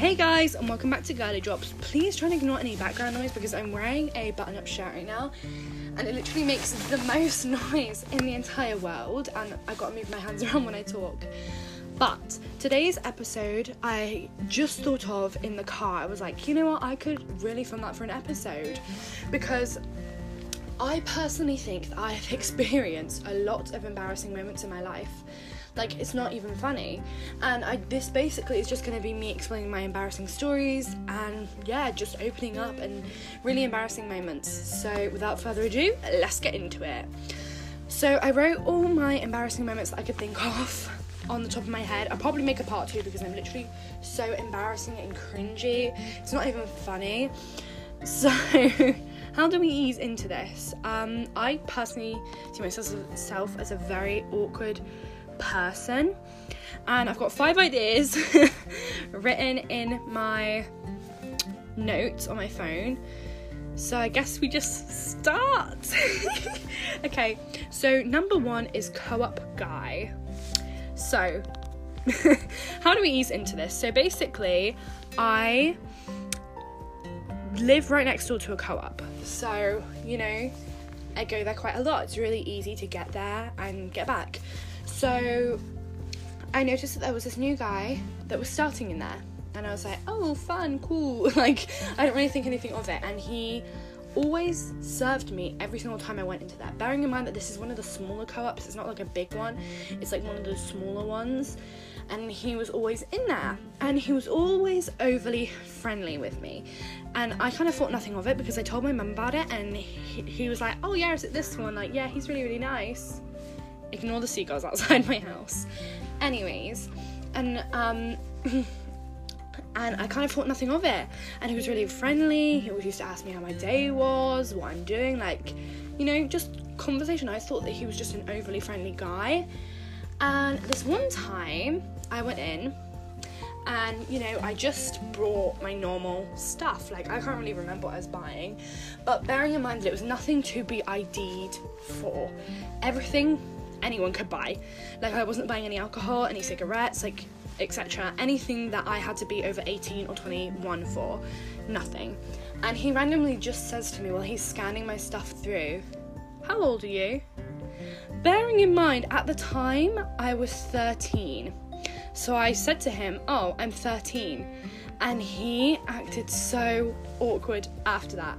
Hey guys, and welcome back to Girly Drops. Please try and ignore any background noise because I'm wearing a button up shirt right now and it literally makes the most noise in the entire world. And I've got to move my hands around when I talk. But today's episode, I just thought of in the car. I was like, you know what, I could really film that for an episode because I personally think that I have experienced a lot of embarrassing moments in my life like it's not even funny and I this basically is just going to be me explaining my embarrassing stories and yeah just opening up and really embarrassing moments so without further ado let's get into it so I wrote all my embarrassing moments that I could think of on the top of my head. I'll probably make a part two because I'm literally so embarrassing and cringy. It's not even funny. So, how do we ease into this? Um, I personally see myself as a very awkward person. And I've got five ideas written in my notes on my phone. So I guess we just start. okay, so number one is co op guy. So, how do we ease into this? So basically, I live right next door to a co op. So, you know, I go there quite a lot. It's really easy to get there and get back. So I noticed that there was this new guy that was starting in there. And I was like, oh, fun, cool. like, I don't really think anything of it. And he always served me every single time I went into that. Bearing in mind that this is one of the smaller co ops, it's not like a big one, it's like one of the smaller ones. And he was always in there. And he was always overly friendly with me. And I kind of thought nothing of it because I told my mum about it. And he, he was like, oh, yeah, is it this one? Like, yeah, he's really, really nice. Ignore the seagulls outside my house. Anyways, and um and I kind of thought nothing of it. And he was really friendly. He always used to ask me how my day was, what I'm doing, like, you know, just conversation. I thought that he was just an overly friendly guy. And this one time, I went in and you know i just brought my normal stuff like i can't really remember what i was buying but bearing in mind that it was nothing to be id'd for everything anyone could buy. Like I wasn't buying any alcohol, any cigarettes, like etc. Anything that I had to be over 18 or 21 for, nothing. And he randomly just says to me while he's scanning my stuff through, How old are you? Bearing in mind, at the time, I was 13. So I said to him, Oh, I'm 13. And he acted so awkward after that.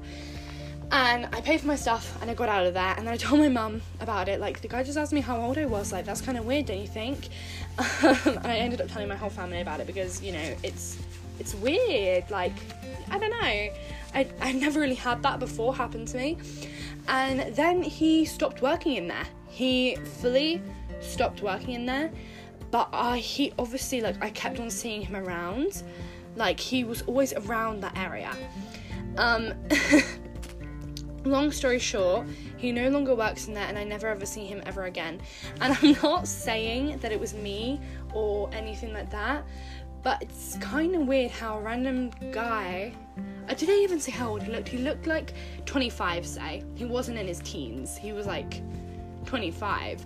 And I paid for my stuff and I got out of there. And then I told my mum about it. Like, the guy just asked me how old I was. Like, that's kind of weird, don't you think? and I ended up telling my whole family about it because, you know, it's it's weird. Like, I don't know. I, I've never really had that before happen to me. And then he stopped working in there. He fully stopped working in there. But I, he obviously, like, I kept on seeing him around. Like, he was always around that area. Um, long story short, he no longer works in there and I never ever see him ever again. And I'm not saying that it was me or anything like that, but it's kind of weird how a random guy. Did I even say how old he looked? He looked like 25, say. He wasn't in his teens, he was like 25.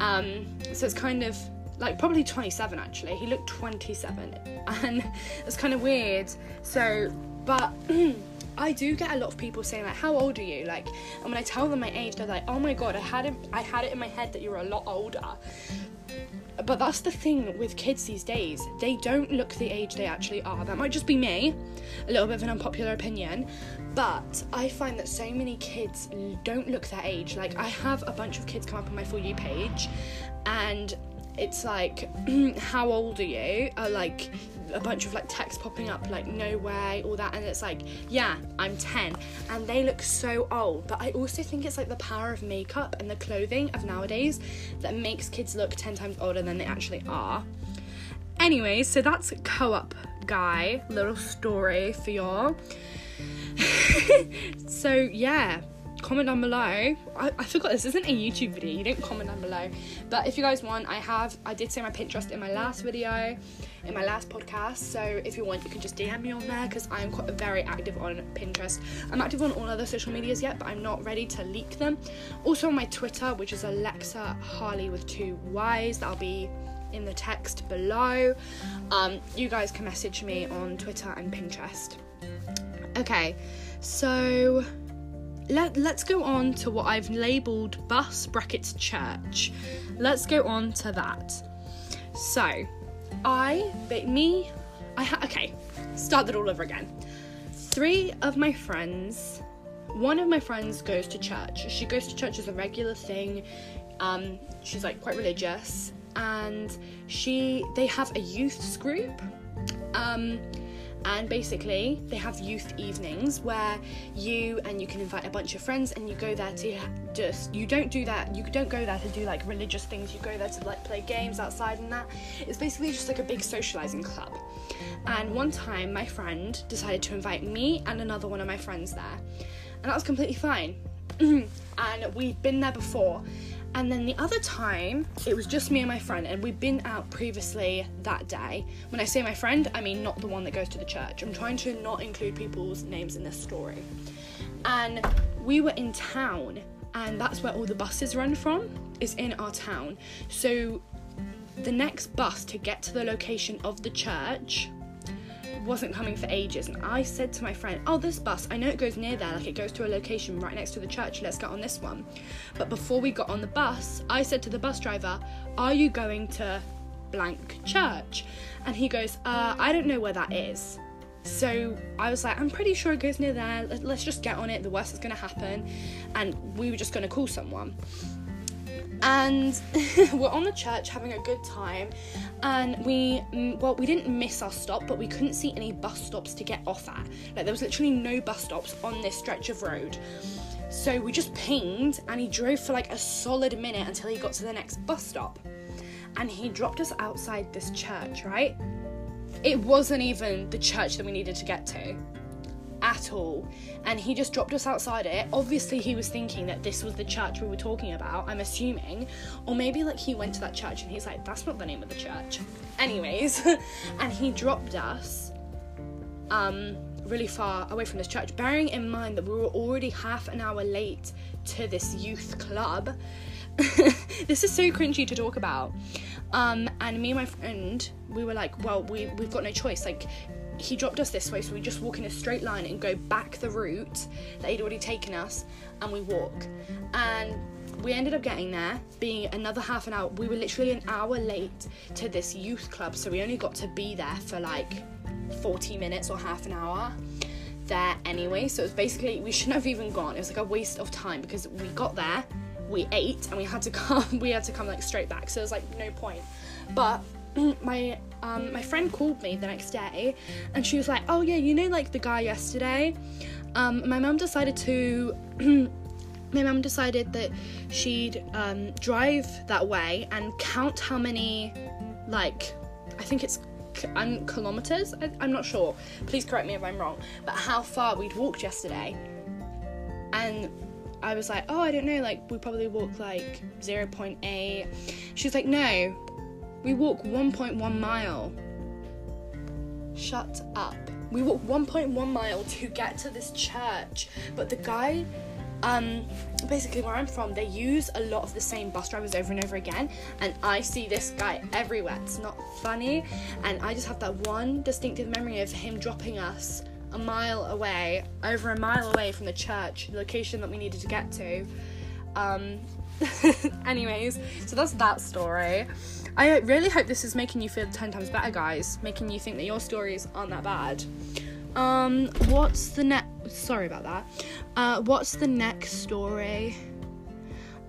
Um, so it's kind of like probably 27 actually. He looked 27, and it's kind of weird. So, but. I do get a lot of people saying like, "How old are you?" Like, and when I tell them my age, they're like, "Oh my god, I had it, I had it in my head that you're a lot older." But that's the thing with kids these days; they don't look the age they actually are. That might just be me, a little bit of an unpopular opinion, but I find that so many kids don't look their age. Like, I have a bunch of kids come up on my for you page, and it's like, how old are you? Like a bunch of like text popping up, like no way, all that, and it's like, yeah, I'm 10, and they look so old. But I also think it's like the power of makeup and the clothing of nowadays that makes kids look 10 times older than they actually are. Anyway, so that's co op guy, little story for y'all. so, yeah, comment down below. I, I forgot this isn't a YouTube video. You don't comment down below. But if you guys want, I have I did say my Pinterest in my last video, in my last podcast. So if you want, you can just DM me on there because I'm quite very active on Pinterest. I'm active on all other social medias yet, but I'm not ready to leak them. Also on my Twitter, which is Alexa Harley with two Y's. That'll be in the text below. Um, you guys can message me on Twitter and Pinterest. Okay, so let, let's go on to what I've labeled bus brackets church. Let's go on to that. So, I, but me, I ha- okay, start that all over again. Three of my friends, one of my friends goes to church. She goes to church as a regular thing. Um, she's like quite religious, and she they have a youth group. Um, and basically they have youth evenings where you and you can invite a bunch of friends and you go there to just you don't do that you don't go there to do like religious things. You go there to like play games outside and that. It's basically just like a big socializing club. And one time my friend decided to invite me and another one of my friends there. And that was completely fine. And we'd been there before and then the other time, it was just me and my friend, and we'd been out previously that day. When I say my friend, I mean not the one that goes to the church. I'm trying to not include people's names in this story. And we were in town, and that's where all the buses run from, is in our town. So the next bus to get to the location of the church wasn't coming for ages and I said to my friend, Oh, this bus, I know it goes near there, like it goes to a location right next to the church, let's get on this one. But before we got on the bus, I said to the bus driver, Are you going to blank church? And he goes, uh, I don't know where that is. So I was like, I'm pretty sure it goes near there. Let's just get on it. The worst is going to happen. And we were just going to call someone and we're on the church having a good time. And we mm, well we didn't miss our stop but we couldn't see any bus stops to get off at. Like there was literally no bus stops on this stretch of road. So we just pinged and he drove for like a solid minute until he got to the next bus stop. And he dropped us outside this church right? It wasn't even the church that we needed to get to at all. And he just dropped us outside it. Obviously, he was thinking that this was the church we were talking about, I'm assuming. Or maybe like he went to that church and he's like, that's not the name of the church. Anyways, and he dropped us um really far away from this church, bearing in mind that we were already half an hour late to this youth club. this is so cringy to talk about. Um, and me and my friend, we were like, well, we, we've got no choice. Like, he dropped us this way, so we just walk in a straight line and go back the route that he'd already taken us, and we walk. And we ended up getting there, being another half an hour. We were literally an hour late to this youth club, so we only got to be there for like 40 minutes or half an hour there anyway. So it was basically, we shouldn't have even gone. It was like a waste of time because we got there, we ate, and we had to come, we had to come like straight back. So it was like no point. But my um, my friend called me the next day and she was like, Oh, yeah, you know, like the guy yesterday? Um, my mum decided to. my mum decided that she'd um, drive that way and count how many, like, I think it's kilometers. I, I'm not sure. Please correct me if I'm wrong. But how far we'd walked yesterday. And I was like, oh, I don't know, like we probably walked like 0.8. She was like, no, we walk 1.1 mile. Shut up. We walk 1.1 mile to get to this church, but the guy um basically where I'm from, they use a lot of the same bus drivers over and over again, and I see this guy everywhere. It's not funny, and I just have that one distinctive memory of him dropping us a mile away, over a mile away from the church, the location that we needed to get to. Um, anyways, so that's that story. I really hope this is making you feel 10 times better, guys. Making you think that your stories aren't that bad. Um, what's the next. Sorry about that. Uh, what's the next story?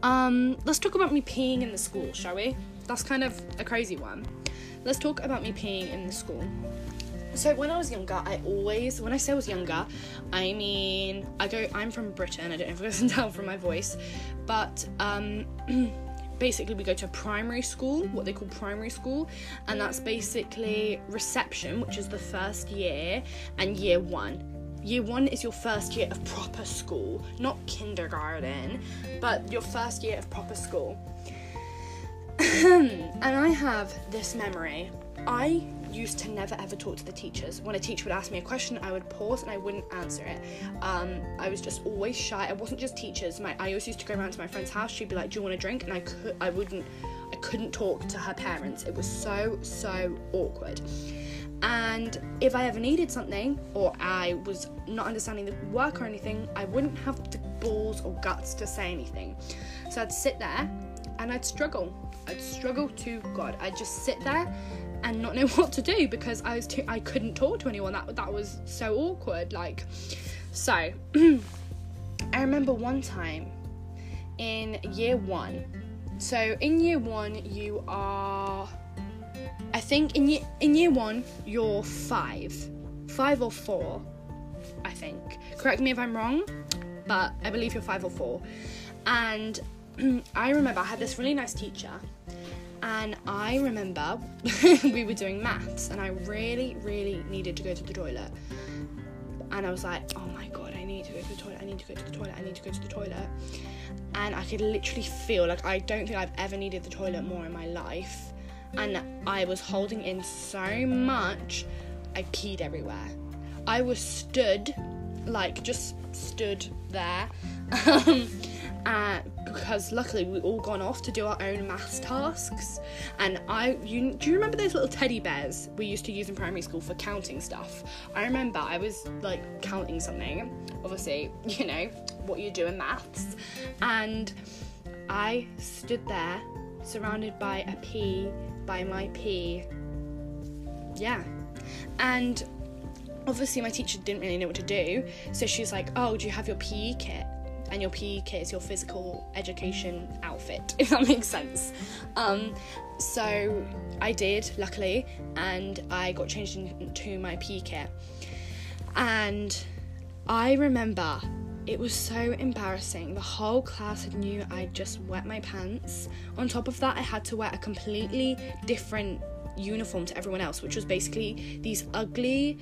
Um, let's talk about me peeing in the school, shall we? That's kind of a crazy one. Let's talk about me peeing in the school. So when I was younger, I always, when I say I was younger, I mean I go. I'm from Britain. I don't know if you can tell from my voice, but um, basically we go to primary school, what they call primary school, and that's basically reception, which is the first year, and year one. Year one is your first year of proper school, not kindergarten, but your first year of proper school. and I have this memory. I used to never ever talk to the teachers. When a teacher would ask me a question, I would pause and I wouldn't answer it. Um, I was just always shy. I wasn't just teachers. My I always used to go around to my friend's house. She'd be like, "Do you want a drink?" And I could, I wouldn't, I couldn't talk to her parents. It was so, so awkward. And if I ever needed something or I was not understanding the work or anything, I wouldn't have the balls or guts to say anything. So I'd sit there and I'd struggle. I'd struggle to God. I'd just sit there and not know what to do because I was too I couldn't talk to anyone. That that was so awkward. Like so I remember one time in year one. So in year one you are I think in year in year one you're five. Five or four, I think. Correct me if I'm wrong, but I believe you're five or four. And I remember I had this really nice teacher and I remember we were doing maths and I really, really needed to go to the toilet. And I was like, oh my god, I need to go to the toilet, I need to go to the toilet, I need to go to the toilet. And I could literally feel like I don't think I've ever needed the toilet more in my life. And I was holding in so much, I peed everywhere. I was stood, like just stood there. Um, Uh, because luckily we all gone off to do our own maths tasks. And i you do you remember those little teddy bears we used to use in primary school for counting stuff? I remember i was like counting something obviously you know what you do in maths. And i stood there surrounded by a by my p yeah. And obviously my teacher didn't really know what to do. So she's like oh do you have your pe kit and your PE kit is your physical education outfit, if that makes sense. Um, so I did, luckily, and I got changed into my PE kit. And I remember it was so embarrassing. The whole class had knew I'd just wet my pants. On top of that, I had to wear a completely different uniform to everyone else, which was basically these ugly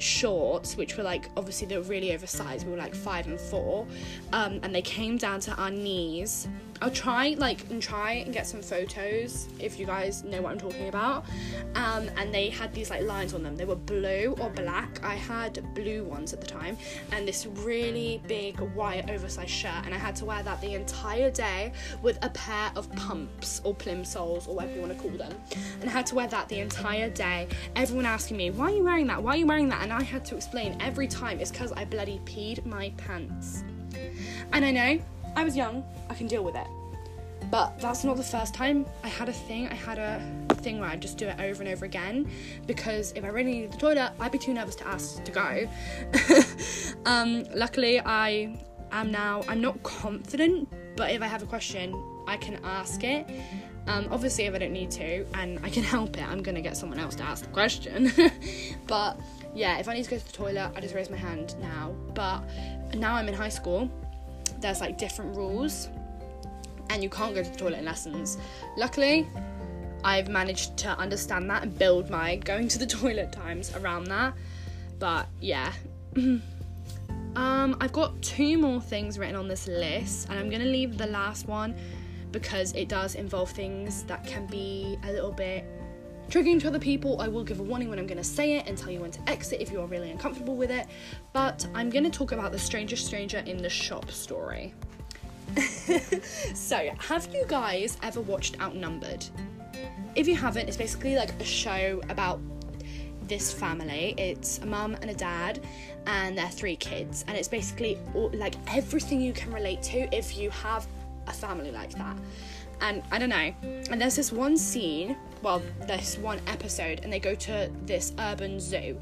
shorts, which were like obviously they were really oversized. We were like five and four, um, and they came down to our knees. I'll try like and try and get some photos if you guys know what I'm talking about. Um, and they had these like lines on them. They were blue or black. I had blue ones at the time, and this really big white oversized shirt, and I had to wear that the entire day with a pair of pumps or plimsolls or whatever you want to call them, and I had to wear that the entire day. Everyone asking me, "Why are you wearing that? Why are you wearing that?" And I had to explain every time it's because I bloody peed my pants. And I know I was young, I can deal with it. But that's not the first time I had a thing. I had a thing where I'd just do it over and over again because if I really needed the toilet, I'd be too nervous to ask to go. um, luckily, I am now, I'm not confident, but if I have a question, I can ask it. Um, obviously, if I don't need to and I can help it, I'm gonna get someone else to ask the question. but yeah, if I need to go to the toilet, I just raise my hand now. But now I'm in high school, there's like different rules and you can't go to the toilet in lessons. Luckily, I've managed to understand that and build my going to the toilet times around that. But yeah. um, I've got two more things written on this list, and I'm gonna leave the last one because it does involve things that can be a little bit triggering to other people. I will give a warning when I'm going to say it and tell you when to exit if you are really uncomfortable with it. But I'm going to talk about the strangest stranger in the shop story. so, have you guys ever watched Outnumbered? If you haven't, it's basically like a show about this family. It's a mum and a dad, and their three kids, and it's basically all, like everything you can relate to if you have a family like that. And I don't know. And there's this one scene, well, this one episode, and they go to this urban zoo,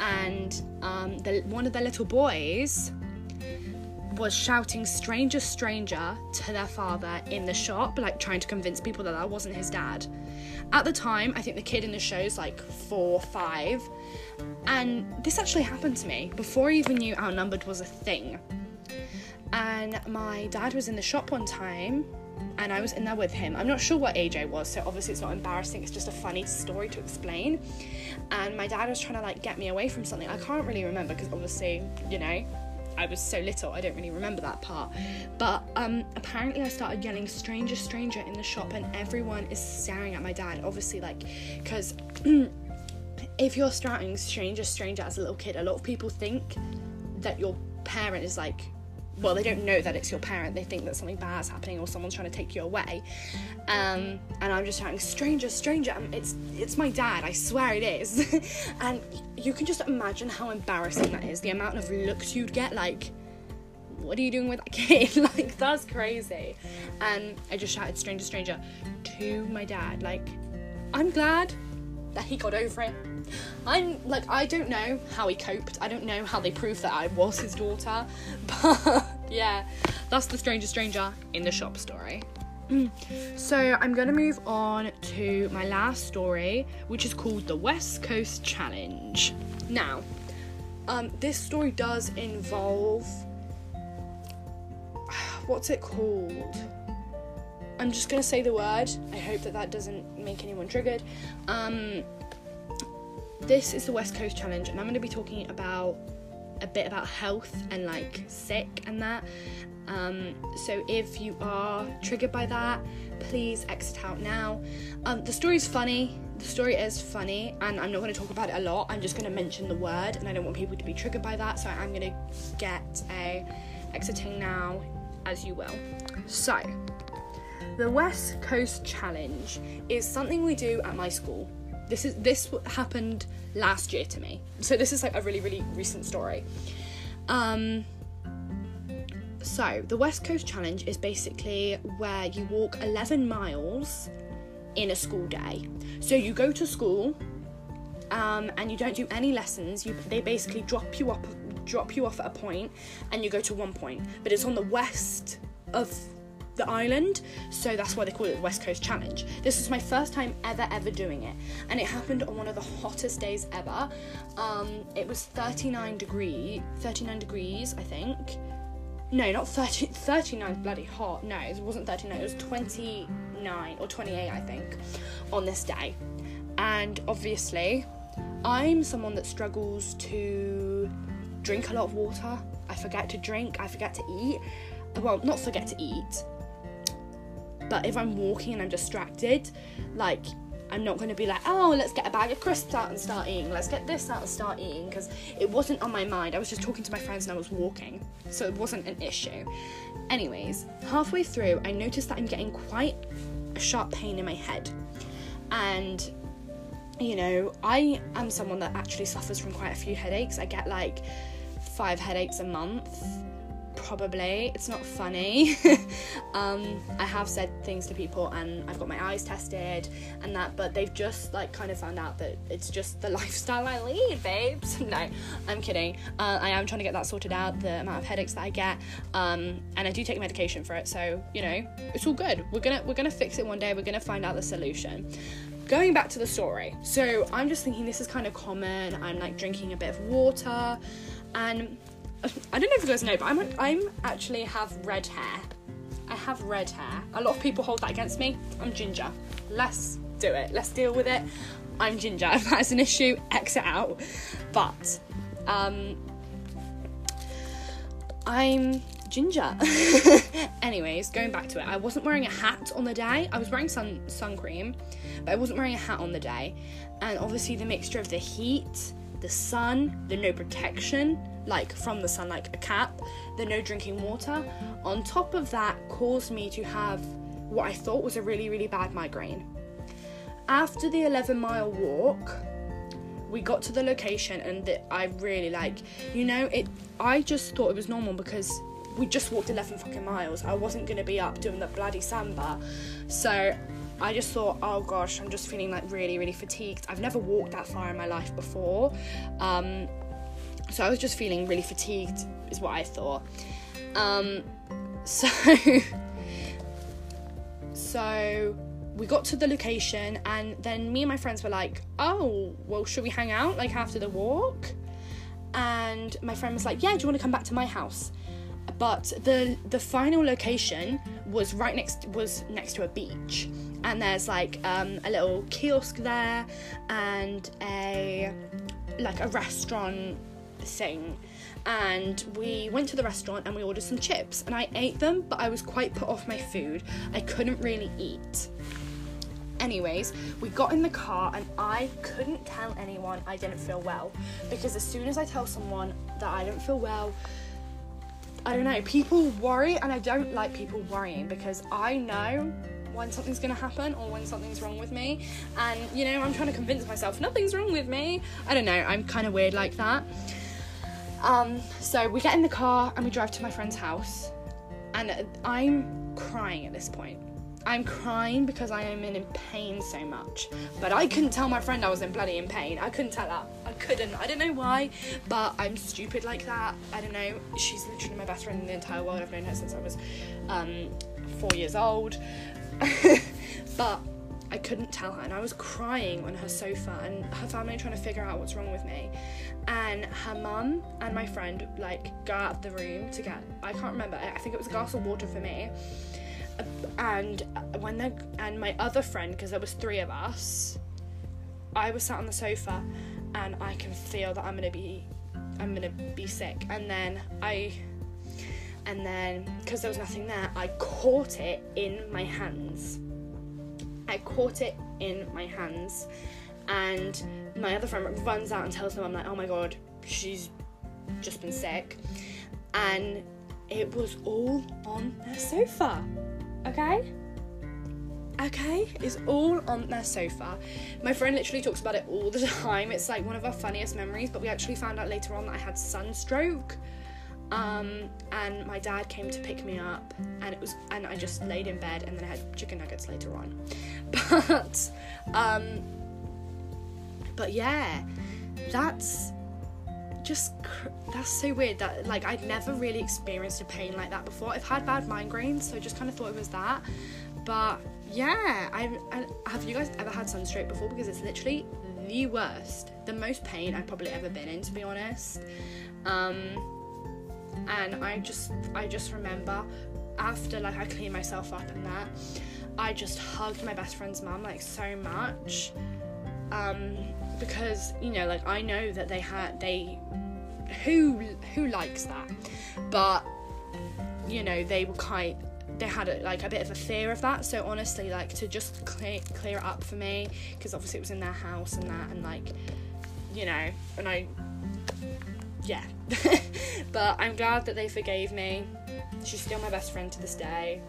and um, the, one of the little boys was shouting stranger stranger to their father in the shop like trying to convince people that that wasn't his dad. At the time i think the kid in the show is like four five. And this actually happened to me. Before i even knew outnumbered was a thing and my dad was in the shop one time and I was in there with him. I'm not sure what age I was, so obviously it's not embarrassing, it's just a funny story to explain. And my dad was trying to like get me away from something. I can't really remember because obviously, you know, I was so little, I don't really remember that part. But um, apparently, I started yelling "stranger, stranger" in the shop, and everyone is staring at my dad. Obviously, like, because if you're starting "stranger, stranger" as a little kid, a lot of people think that your parent is like well, they don't know that it's your parent. They think that something bad's happening or someone's trying to take you away. Um, and I'm just shouting, "Stranger, stranger!" And it's it's my dad. I swear it is. and you can just imagine how embarrassing that is. The amount of looks you'd get, like, "What are you doing with that kid?" like that's crazy. And I just shouted, "Stranger, stranger!" to my dad. Like, I'm glad that he got over it. I'm like I don't know how he coped. I don't know how they proved that I was his daughter, but yeah, that's the stranger stranger in the shop story. So I'm gonna move on to my last story, which is called the West Coast Challenge. Now, um, this story does involve what's it called? I'm just gonna say the word. I hope that that doesn't make anyone triggered. Um, this is the West Coast Challenge, and I'm going to be talking about a bit about health and like sick and that. Um, so if you are triggered by that, please exit out now. Um, the story is funny. The story is funny, and I'm not going to talk about it a lot. I'm just going to mention the word, and I don't want people to be triggered by that. So I'm going to get a exiting now, as you will. So the West Coast Challenge is something we do at my school. This is this happened last year to me. So this is like a really really recent story. Um so the West Coast Challenge is basically where you walk 11 miles in a school day. So you go to school um, and you don't do any lessons. You they basically drop you up drop you off at a point and you go to one point. But it's on the west of the island, so that's why they call it the West Coast Challenge. This was my first time ever, ever doing it, and it happened on one of the hottest days ever. Um, it was 39 degree, 39 degrees, I think. No, not 30, 39 bloody hot. No, it wasn't 39, it was 29 or 28, I think, on this day. And obviously, I'm someone that struggles to drink a lot of water. I forget to drink, I forget to eat. Well, not forget to eat, but if I'm walking and I'm distracted, like I'm not going to be like, oh, let's get a bag of crisps out and start eating. Let's get this out and start eating because it wasn't on my mind. I was just talking to my friends and I was walking, so it wasn't an issue. Anyways, halfway through, I noticed that I'm getting quite a sharp pain in my head, and you know, I am someone that actually suffers from quite a few headaches. I get like five headaches a month probably. It's not funny. um, I have said things to people and I've got my eyes tested and that, but they've just like kind of found out that it's just the lifestyle I lead, babes. no, I'm kidding. Uh, I am trying to get that sorted out, the amount of headaches that I get, um, and I do take medication for it. So you know, it's all good. We're gonna we're gonna fix it one day. We're gonna find out the solution going back to the story so i'm just thinking this is kind of common i'm like drinking a bit of water and I don't know if you guys know, but I'm I'm actually have red hair. I have red hair. A lot of people hold that against me. I'm ginger. Let's do it. Let's deal with it. I'm ginger. If that's an issue, exit out. But um, I'm ginger. Anyways, going back to it, I wasn't wearing a hat on the day. I was wearing sun sun cream, but I wasn't wearing a hat on the day. And obviously, the mixture of the heat, the sun, the no protection like from the sun, like a cap, the no drinking water. On top of that, caused me to have what I thought was a really, really bad migraine. After the 11 mile walk, we got to the location and I really like, you know, it. I just thought it was normal because we just walked 11 fucking miles. I wasn't gonna be up doing the bloody samba, so I just thought, oh gosh, I'm just feeling like really, really fatigued. I've never walked that far in my life before. Um, so I was just feeling really fatigued, is what I thought. Um, so, so we got to the location, and then me and my friends were like, "Oh, well, should we hang out like after the walk?" And my friend was like, "Yeah, do you want to come back to my house?" But the the final location was right next was next to a beach, and there's like um, a little kiosk there and a like a restaurant thing and we went to the restaurant and we ordered some chips and I ate them but I was quite put off my food. I couldn't really eat. Anyways, we got in the car and I couldn't tell anyone I didn't feel well because as soon as I tell someone that I don't feel well, I don't know, people worry, and I don't like people worrying because I know when something's gonna happen or when something's wrong with me. And you know, I'm trying to convince myself nothing's wrong with me. I don't know, I'm kind of weird like that. Um, so we get in the car and we drive to my friend's house, and I'm crying at this point. I'm crying because I am in pain so much. But I couldn't tell my friend I was in bloody in pain. I couldn't tell her. I couldn't. I don't know why, but I'm stupid like that. I don't know. She's literally my best friend in the entire world. I've known her since I was um, four years old. but I couldn't tell her, and I was crying on her sofa, and her family trying to figure out what's wrong with me. And her mum and my friend like go out of the room to get I can't remember. I think it was a glass of water for me. And when they and my other friend, because there was three of us, I was sat on the sofa, and I can feel that I'm gonna be, I'm gonna be sick. And then I and then because there was nothing there, I caught it in my hands. I caught it in my hands, and my other friend runs out and tells them, I'm like, oh my god, she's just been sick. And it was all on their sofa. Okay? Okay, it's all on their sofa. My friend literally talks about it all the time. It's like one of our funniest memories, but we actually found out later on that I had sunstroke. Um, and my dad came to pick me up, and it was, and I just laid in bed, and then I had chicken nuggets later on. But, um, but yeah, that's just that's so weird that like I'd never really experienced a pain like that before. I've had bad migraines, so I just kind of thought it was that. But yeah, I, I have you guys ever had sunstroke before? Because it's literally the worst, the most pain I've probably ever been in, to be honest. Um, and I just I just remember after like I cleaned myself up and that I just hugged my best friend's mum like so much um because you know like I know that they had they who who likes that but you know they were quite they had a, like a bit of a fear of that so honestly like to just clear, clear it up for me because obviously it was in their house and that and like you know and I yeah. but I'm glad that they forgave me. She's still my best friend to this day.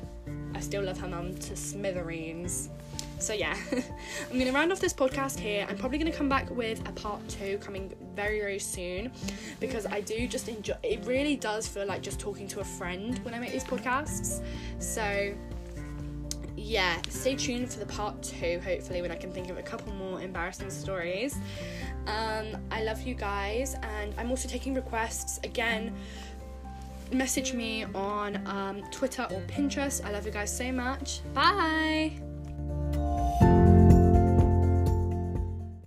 I still love her mum to smithereens. So yeah, I'm gonna round off this podcast here. I'm probably gonna come back with a part two coming very very soon because I do just enjoy. It really does feel like just talking to a friend when I make these podcasts. So yeah, stay tuned for the part two. Hopefully, when I can think of a couple more embarrassing stories. Um, I love you guys, and I'm also taking requests again. Message me on um, Twitter or Pinterest. I love you guys so much. Bye.